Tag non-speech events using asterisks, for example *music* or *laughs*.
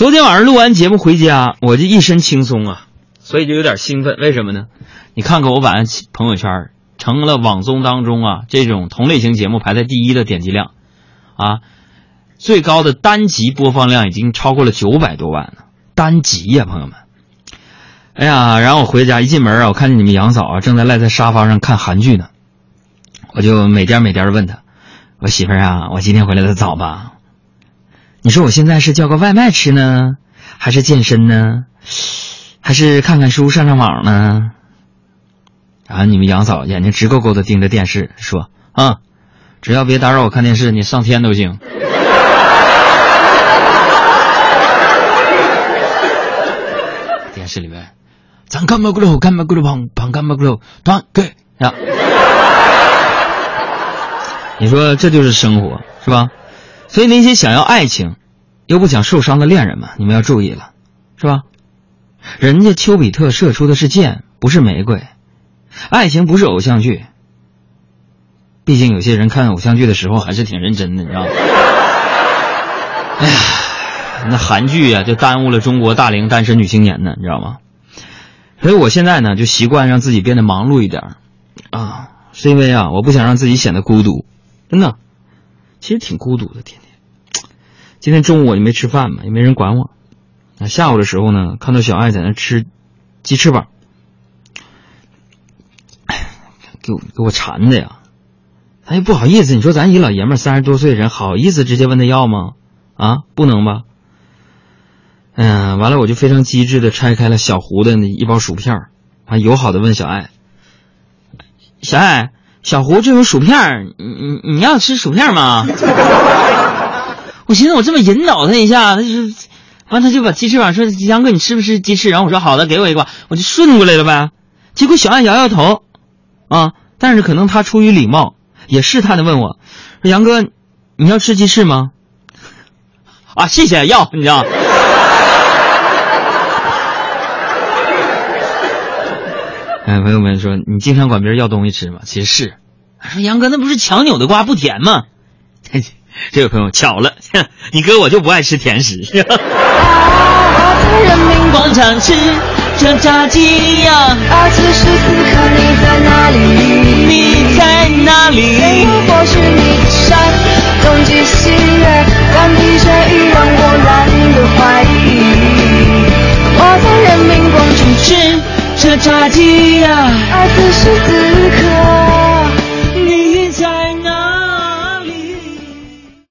昨天晚上录完节目回家，我就一身轻松啊，所以就有点兴奋。为什么呢？你看看我晚上朋友圈，成了网综当中啊这种同类型节目排在第一的点击量，啊，最高的单集播放量已经超过了九百多万了。单集呀，朋友们。哎呀，然后我回家一进门啊，我看见你们杨嫂啊正在赖在沙发上看韩剧呢，我就每颠每颠的问她：“我媳妇儿啊，我今天回来的早吧？你说我现在是叫个外卖吃呢，还是健身呢，还是看看书上上网呢？”然后你们杨嫂眼睛直勾勾的盯着电视说：“啊，只要别打扰我看电视，你上天都行。”电视里面。咱干嘛咕噜干嘛咕噜胖胖干嘛咕噜胖给呀！你说这就是生活是吧？所以那些想要爱情又不想受伤的恋人们，你们要注意了，是吧？人家丘比特射出的是箭，不是玫瑰。爱情不是偶像剧，毕竟有些人看偶像剧的时候还是挺认真的，你知道吗？哎呀，那韩剧呀，就耽误了中国大龄单身女青年呢，你知道吗？所以我现在呢，就习惯让自己变得忙碌一点啊，是因为啊，我不想让自己显得孤独，真的，其实挺孤独的，天天。今天中午我就没吃饭嘛，也没人管我。那下午的时候呢，看到小爱在那吃鸡翅膀，给我给我馋的呀，他也不好意思。你说咱一老爷们三十多岁人，好意思直接问他要吗？啊，不能吧？嗯，完了，我就非常机智的拆开了小胡的那一包薯片还友好的问小爱：“小爱，小胡这种薯片你你你要吃薯片吗？” *laughs* 我寻思我这么引导他一下，他就完他就把鸡翅膀说：“杨哥，你吃不吃鸡翅？”然后我说：“好的，给我一个。”我就顺过来了呗。结果小爱摇摇头，啊，但是可能他出于礼貌，也试探的问我：“说杨哥，你要吃鸡翅吗？” *laughs* 啊，谢谢，要你知道。哎，朋友们说你经常管别人要东西吃吗？其实是，说杨哥那不是强扭的瓜不甜吗？*laughs* 这位朋友巧了，*laughs* 你哥我就不爱吃甜食。*laughs* 人民广场吃着炸鸡呀，此时这炸鸡呀，而此时此刻。